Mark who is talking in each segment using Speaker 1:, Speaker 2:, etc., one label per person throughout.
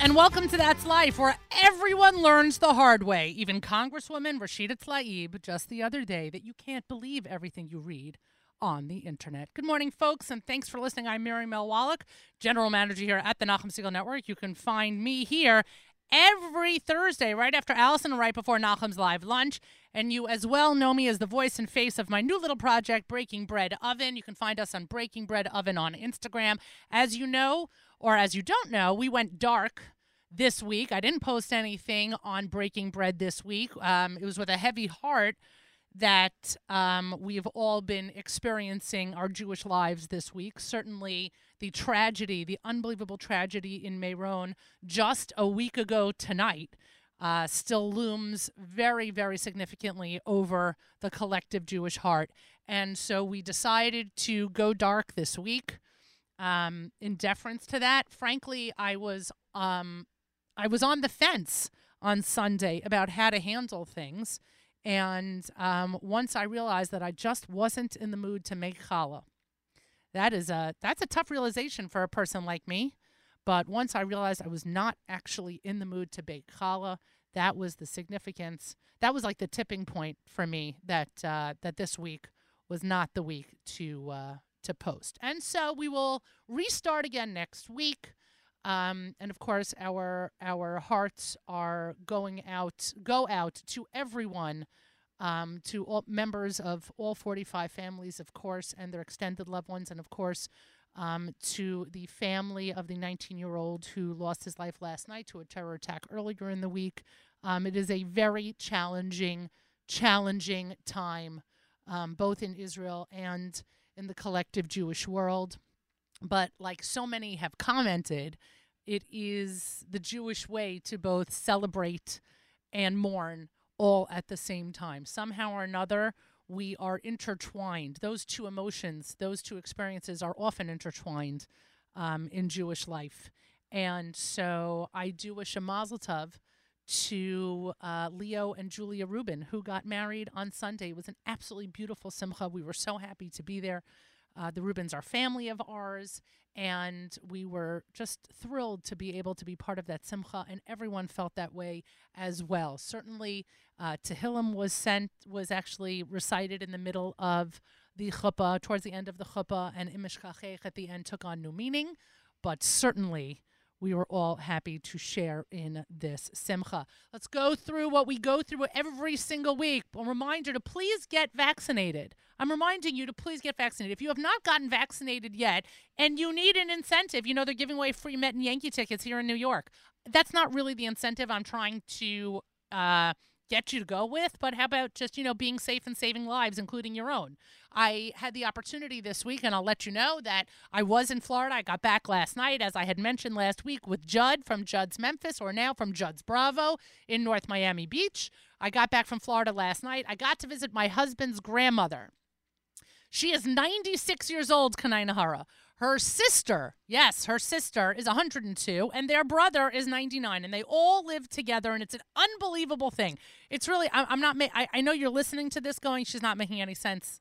Speaker 1: and welcome to That's Life, where everyone learns the hard way. Even Congresswoman Rashida Tlaib just the other day that you can't believe everything you read on the internet. Good morning, folks, and thanks for listening. I'm Mary Mel Wallach, General Manager here at the Nachum Segal Network. You can find me here every Thursday, right after Allison right before Nachum's live lunch. And you as well know me as the voice and face of my new little project, Breaking Bread Oven. You can find us on Breaking Bread Oven on Instagram. As you know, or as you don't know, we went dark this week. I didn't post anything on Breaking Bread this week. Um, it was with a heavy heart that um, we've all been experiencing our Jewish lives this week. Certainly, the tragedy, the unbelievable tragedy in Meron just a week ago tonight. Uh, still looms very, very significantly over the collective Jewish heart. And so we decided to go dark this week. Um, in deference to that, frankly, I was um, I was on the fence on Sunday about how to handle things. And um, once I realized that I just wasn't in the mood to make challah, that is a that's a tough realization for a person like me. But once I realized I was not actually in the mood to bake challah, that was the significance. That was like the tipping point for me that uh, that this week was not the week to uh, to post. And so we will restart again next week. Um, and of course, our our hearts are going out, go out to everyone, um, to all members of all 45 families, of course, and their extended loved ones, and of course, um, to the family of the 19 year old who lost his life last night to a terror attack earlier in the week. Um, it is a very challenging, challenging time, um, both in Israel and in the collective Jewish world. But like so many have commented, it is the Jewish way to both celebrate and mourn all at the same time. Somehow or another, we are intertwined. Those two emotions, those two experiences are often intertwined um, in Jewish life. And so I do wish a mazel tov to uh, Leo and Julia Rubin, who got married on Sunday. It was an absolutely beautiful simcha. We were so happy to be there. Uh, the Rubins are family of ours, and we were just thrilled to be able to be part of that simcha, and everyone felt that way as well. Certainly, uh, Tehillim was sent, was actually recited in the middle of the chuppah, towards the end of the chuppah, and Imishkachech at the end took on new meaning, but certainly we were all happy to share in this simcha. Let's go through what we go through every single week. A reminder to please get vaccinated. I'm reminding you to please get vaccinated. If you have not gotten vaccinated yet and you need an incentive, you know, they're giving away free Met and Yankee tickets here in New York. That's not really the incentive I'm trying to uh, get you to go with, but how about just, you know, being safe and saving lives, including your own? I had the opportunity this week, and I'll let you know that I was in Florida. I got back last night, as I had mentioned last week, with Judd from Judd's Memphis, or now from Judd's Bravo in North Miami Beach. I got back from Florida last night. I got to visit my husband's grandmother. She is 96 years old, Kanai her sister, yes, her sister is 102, and their brother is 99, and they all live together, and it's an unbelievable thing. It's really, I'm not, I, I know you're listening to this going, she's not making any sense.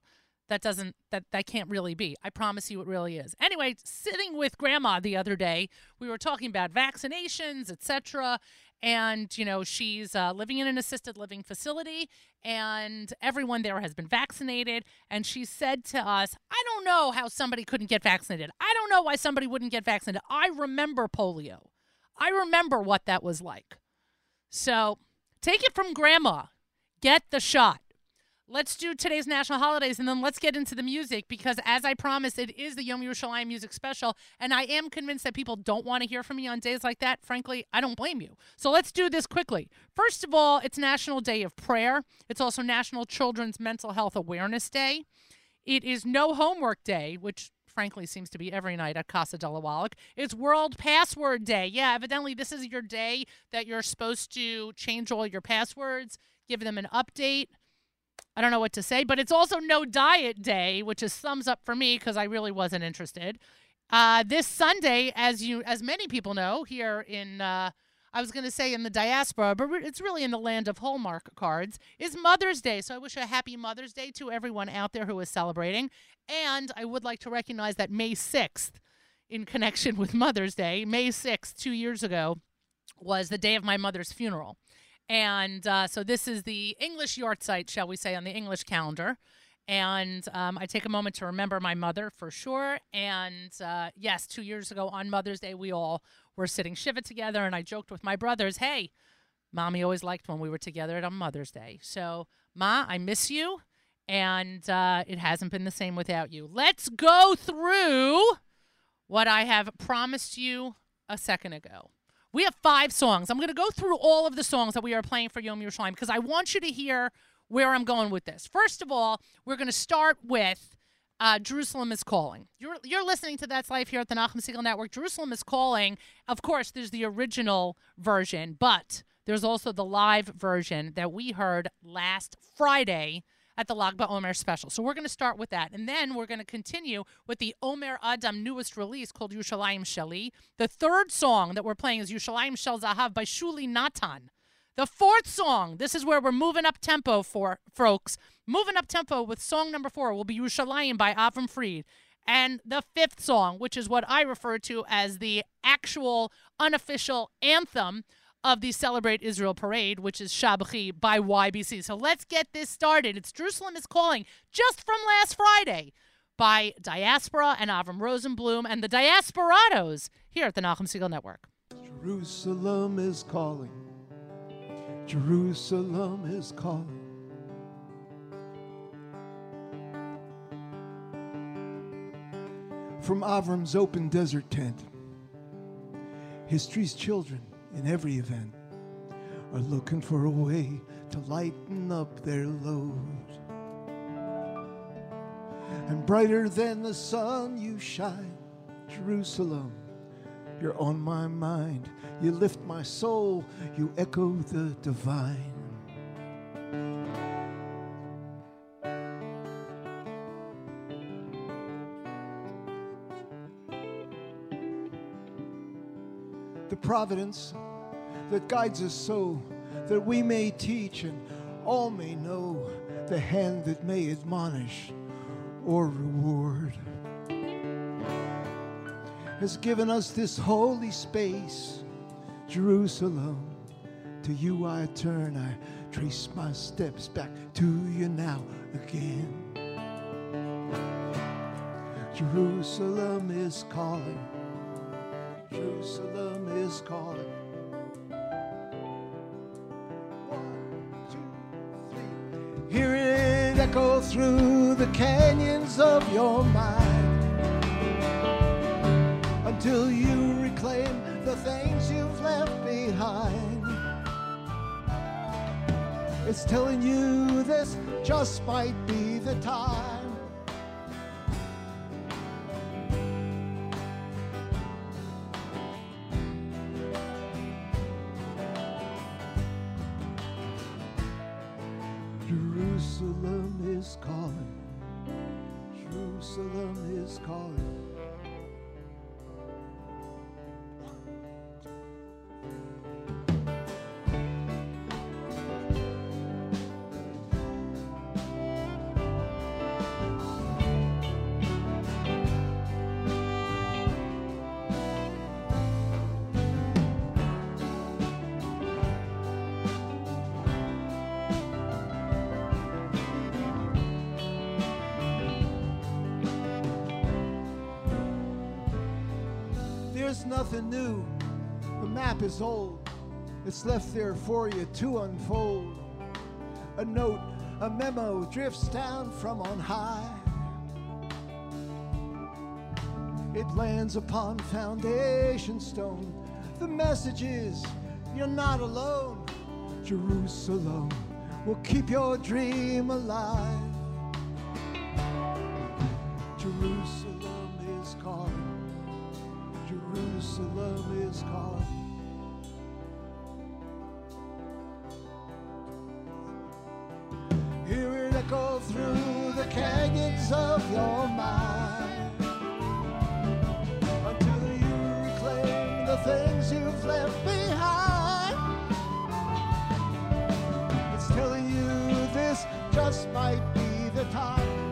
Speaker 1: That doesn't, that, that can't really be. I promise you it really is. Anyway, sitting with grandma the other day, we were talking about vaccinations, etc and you know she's uh, living in an assisted living facility and everyone there has been vaccinated and she said to us i don't know how somebody couldn't get vaccinated. I don't know why somebody wouldn't get vaccinated. I remember polio. I remember what that was like. So take it from grandma. Get the shot let's do today's national holidays and then let's get into the music because as I promised, it is the Yom Yerushalayim music special. And I am convinced that people don't want to hear from me on days like that. Frankly, I don't blame you. So let's do this quickly. First of all, it's National Day of Prayer. It's also National Children's Mental Health Awareness Day. It is No Homework Day, which frankly seems to be every night at Casa de la Wallach. It's World Password Day. Yeah, evidently this is your day that you're supposed to change all your passwords, give them an update. I don't know what to say, but it's also no diet day, which is thumbs up for me because I really wasn't interested. Uh, this Sunday, as you, as many people know, here in, uh, I was going to say in the diaspora, but it's really in the land of Hallmark cards, is Mother's Day. So I wish a happy Mother's Day to everyone out there who is celebrating. And I would like to recognize that May 6th, in connection with Mother's Day, May 6th, two years ago, was the day of my mother's funeral. And uh, so this is the English yahrzeit, shall we say, on the English calendar. And um, I take a moment to remember my mother for sure. And uh, yes, two years ago on Mother's Day, we all were sitting Shiva together. And I joked with my brothers, hey, mommy always liked when we were together on Mother's Day. So, Ma, I miss you. And uh, it hasn't been the same without you. Let's go through what I have promised you a second ago. We have five songs. I'm going to go through all of the songs that we are playing for Yom Yerushalayim because I want you to hear where I'm going with this. First of all, we're going to start with uh, Jerusalem is Calling. You're, you're listening to That's Life here at the Nachum Segal Network. Jerusalem is Calling. Of course, there's the original version, but there's also the live version that we heard last Friday at the Lag BaOmer special. So we're going to start with that. And then we're going to continue with the Omer Adam newest release called Yerushalayim Sheli. The third song that we're playing is Yerushalayim Shel Zahav by Shuli Natan. The fourth song, this is where we're moving up tempo for folks. Moving up tempo with song number four will be Yerushalayim by Avram Fried. And the fifth song, which is what I refer to as the actual unofficial anthem of the Celebrate Israel Parade, which is Shabchi by YBC. So let's get this started. It's Jerusalem is Calling just from last Friday by Diaspora and Avram Rosenblum and the Diasporados here at the Nachum Segal Network.
Speaker 2: Jerusalem is calling. Jerusalem is calling. From Avram's open desert tent, history's children in every event are looking for a way to lighten up their load. And brighter than the sun you shine, Jerusalem, you're on my mind. You lift my soul, you echo the divine. Providence that guides us so that we may teach and all may know the hand that may admonish or reward has given us this holy space, Jerusalem. To you I turn, I trace my steps back to you now again. Jerusalem is calling, Jerusalem is calling. Hear it echo through the canyons of your mind until you reclaim the things you've left behind. It's telling you this just might be the time. Jerusalem is calling. Jerusalem is calling. Map is old. It's left there for you to unfold. A note, a memo drifts down from on high. It lands upon foundation stone. The message is you're not alone. Jerusalem will keep your dream alive. Jerusalem is calling. Jerusalem is calling. Canyons of your mind until you reclaim the things you've left behind. It's telling you this just might be the time.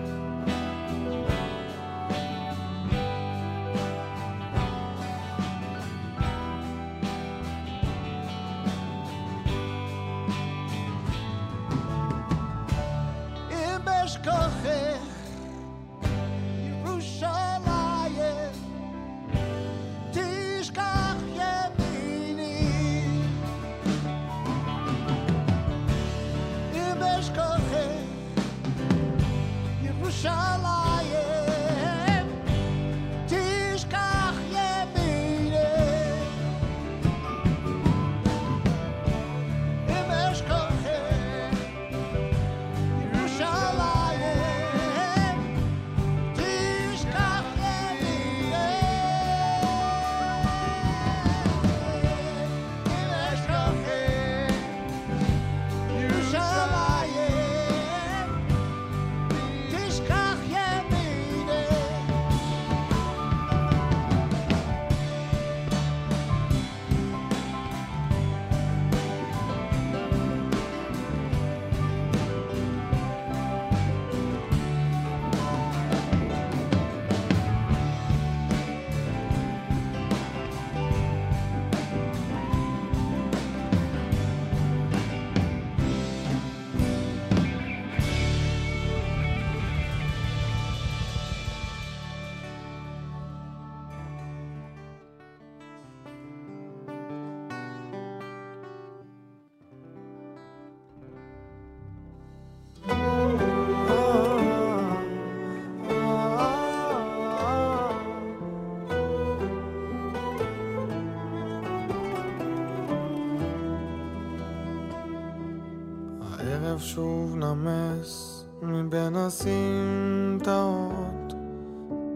Speaker 3: שוב נמס מבין הסמטאות,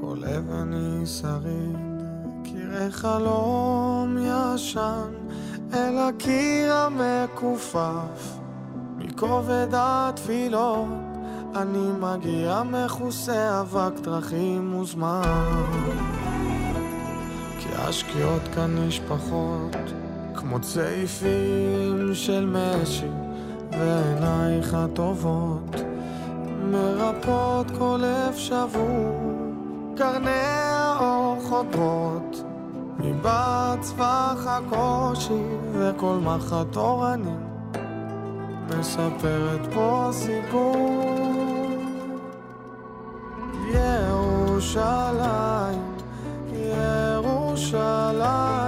Speaker 3: כל אבן היא שריד, קירי חלום ישן, אל הקיר המכופף, מכובד התפילות, אני מגיע מכוסה אבק דרכים וזמן. כי השקיעות כאן נשפחות, כמו צעיפים של משי, ועינייך הטובות מרפאות כל לב שבור, קרני האור חודרות מבעד צווח הקושי, וכל מחט תורני מספרת פה סיפור. ירושלים, ירושלים,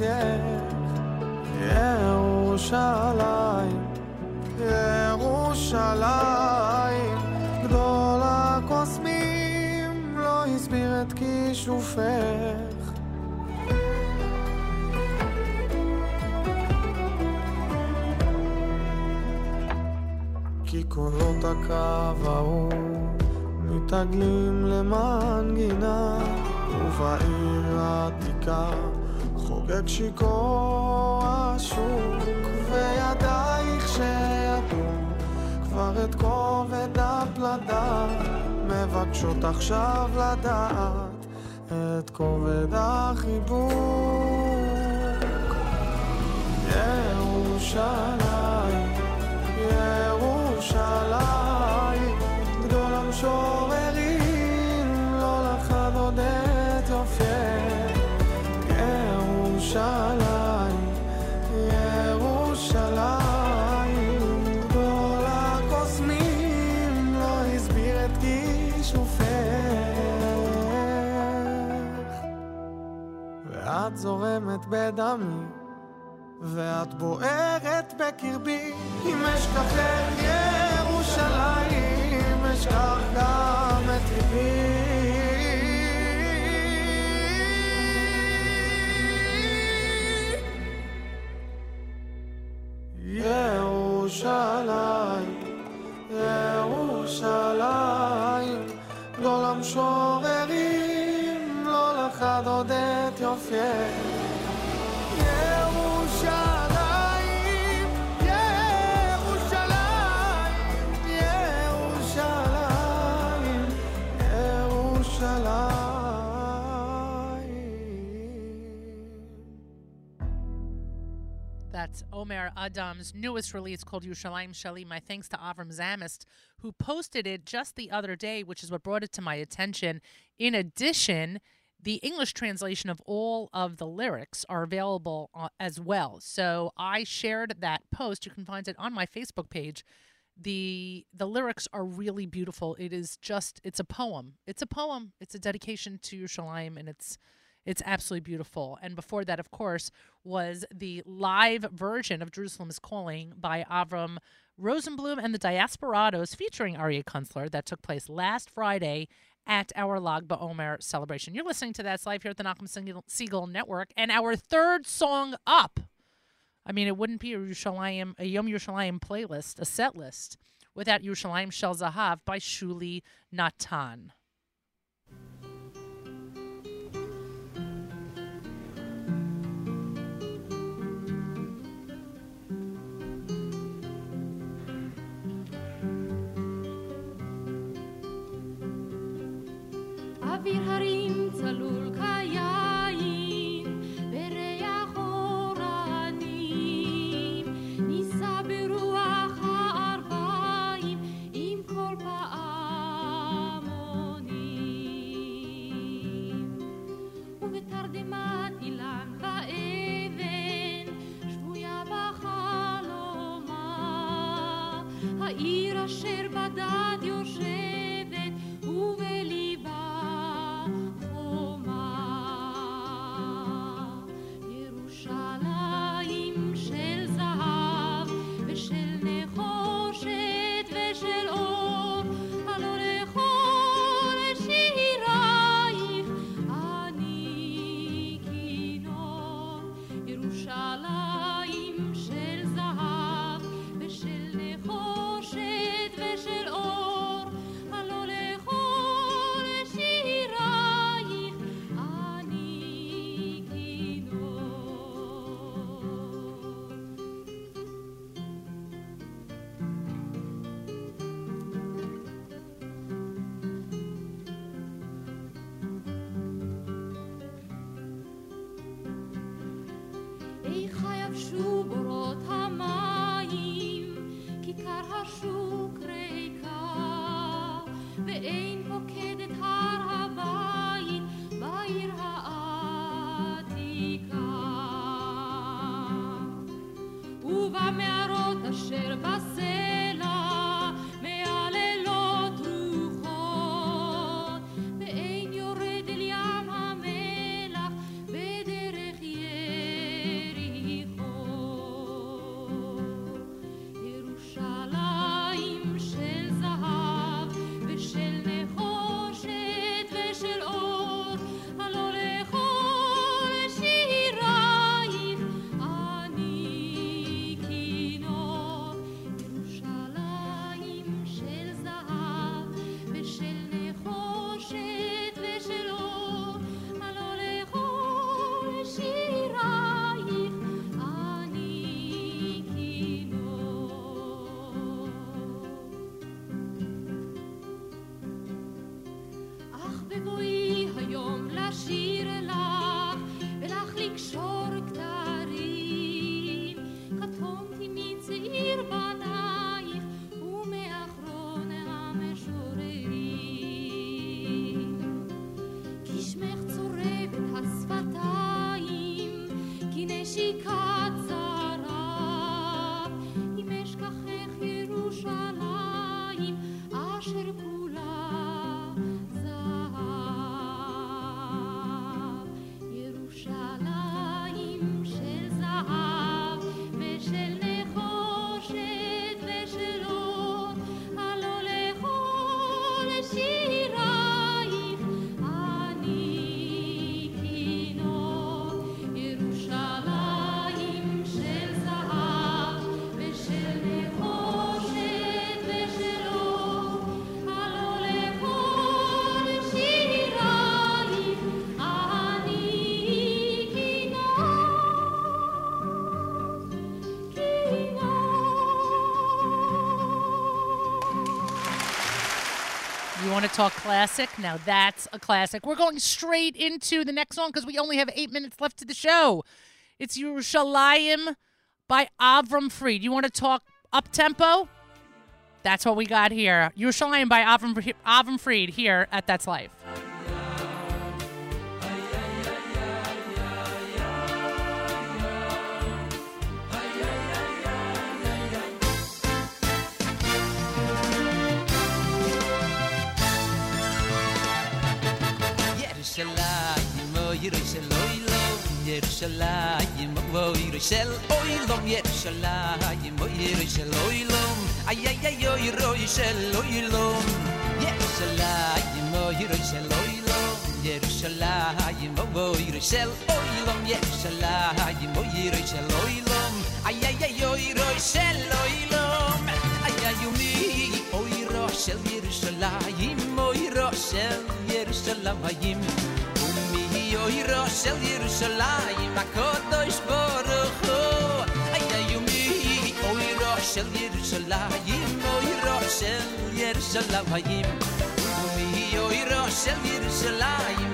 Speaker 3: יופייך. ירושלים, ירושלים, גדול הקוסמים, לא הסביר את כישופך. כי קולות הקו ההוא מתעגלים למנגינה, ובעיר העתיקה שיכור השוק, וידייך שידעו כבר את כובד הפלדה, מבקשות עכשיו לדעת את כובד החיבוק. ירושלים, ואת זורמת בדמי, ואת בוערת בקרבי, אם אשכחך ירושלים, אשכח גם את ליבי. ירושלים,
Speaker 1: That's Omer Adam's newest release called Yerushalayim Sheli. My thanks to Avram Zamist, who posted it just the other day, which is what brought it to my attention. In addition, the English translation of all of the lyrics are available uh, as well. So I shared that post. You can find it on my Facebook page. The the lyrics are really beautiful. It is just it's a poem. It's a poem. It's a dedication to Yerushalayim and it's it's absolutely beautiful. And before that, of course, was the live version of Jerusalem is Calling by Avram Rosenblum and the Diasporados featuring Aryeh Kunstler that took place last Friday at our Lag BaOmer celebration. You're listening to That's Life here at the Nachum Segal Network. And our third song up, I mean, it wouldn't be a Yerushalayim, a Yom Yerushalayim playlist, a set list, without Yerushalayim Shel Zahav by Shuli Natan. Want to talk classic? Now that's a classic. We're going straight into the next song because we only have eight minutes left to the show. It's Yerushalayim by Avram Fried. You want to talk up tempo? That's what we got here. Yerushalayim by Avram, Avram Fried here at That's Life.
Speaker 4: Jerusalem oy lo Jerusalem oy Jerusalem oy lo Jerusalem oy Jerusalem oy lo ay ay ay oy Jerusalem oy lo Jerusalem oy Jerusalem oy lo Jerusalem oy Jerusalem oy lo Jerusalem oy Jerusalem oy lo ay ay ay oy Jerusalem oy ay ay umi oy Jerusalem Jerusalem oy Jerusalem Jerusalem I rokh Yerushalayim, a kodo ish borcho. Ay nayumi, I rokh Yerushalayim, I rokh Yerushalayim. Lumi yo, I Yerushalayim.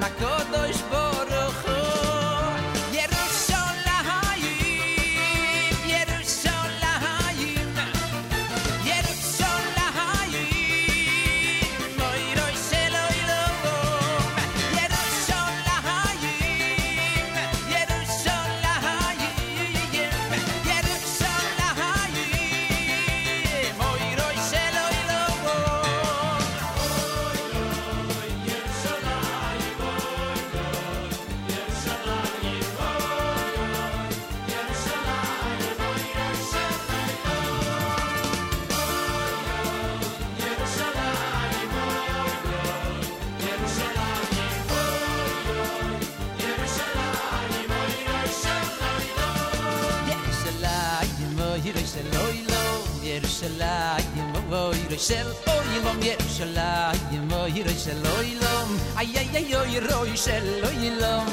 Speaker 4: oy shel oy lom yer yishala yevoy yer sheloylom ay ay ayoy roy sheloylom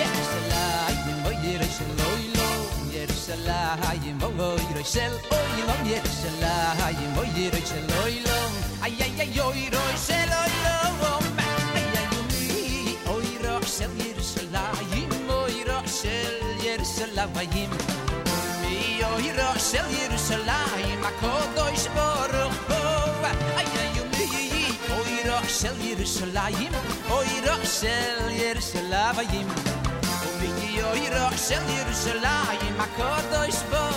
Speaker 4: yer shelala yevoy yer sheloylom yer shelala yevoy roy shel
Speaker 5: oy lom yer shelala yevoy yer sheloylom ay ay ayoy roy sheloylom o matayayuni oy ro shel yer shelala oh, yevoy ro shel yer shelava yim oy ro shel
Speaker 4: yer shelala makodoy shbor של ירושלים אוי רוח של ירושלים
Speaker 6: ומי יוי רוח של ירושלים הקודש בו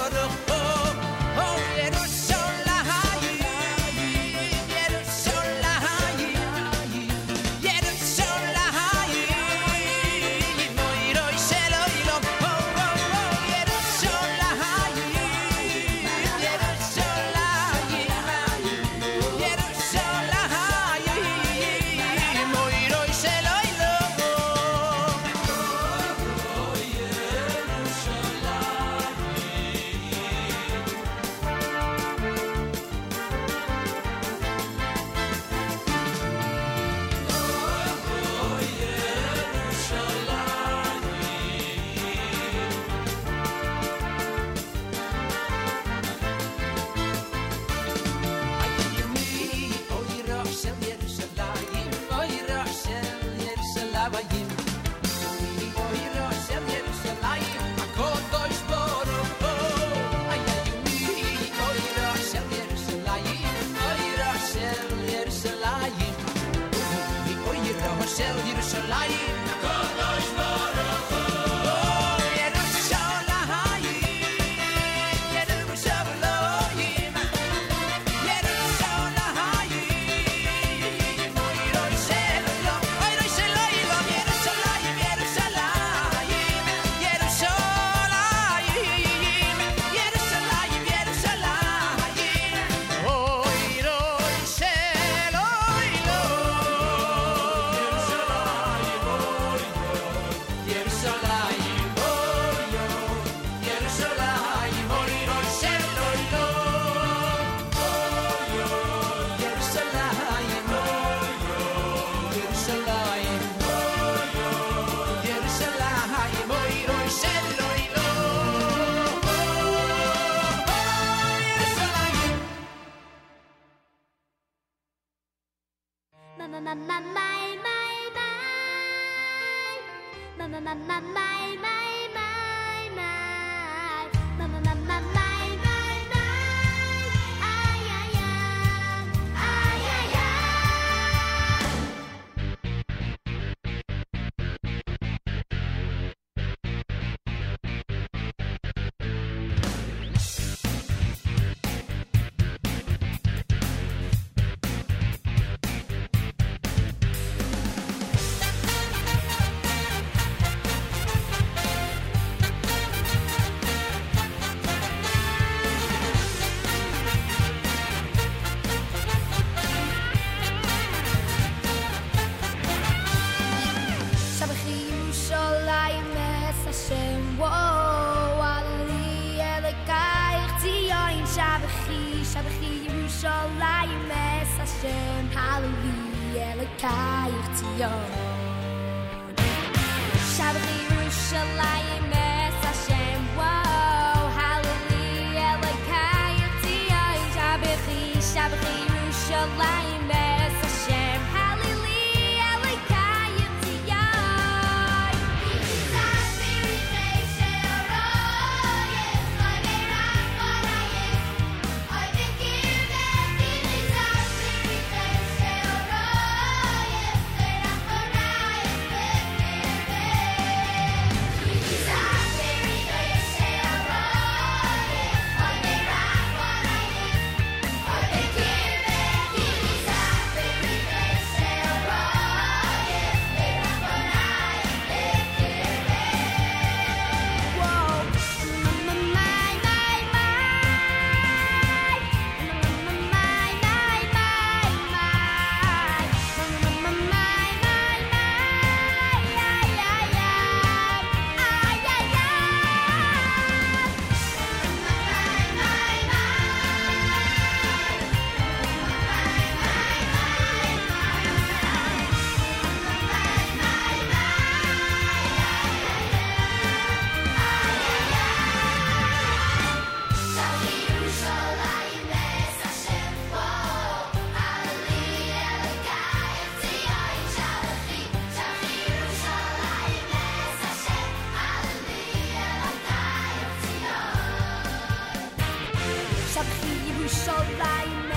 Speaker 6: 가을지요. 像黑云烧
Speaker 7: 来。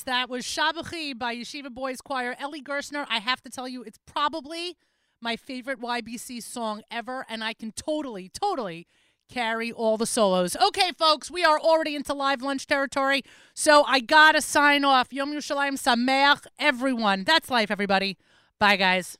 Speaker 7: Promised, that was Shabchi by Yeshiva Boys Choir. Eli Gerstner, I have to tell you, it's probably my favorite YBC song ever, and I can totally, totally carry all the solos. Okay, folks, we are already into live lunch territory, so I gotta sign off. Yom Yerushalayim Sameach, everyone. That's life, everybody. Bye, guys.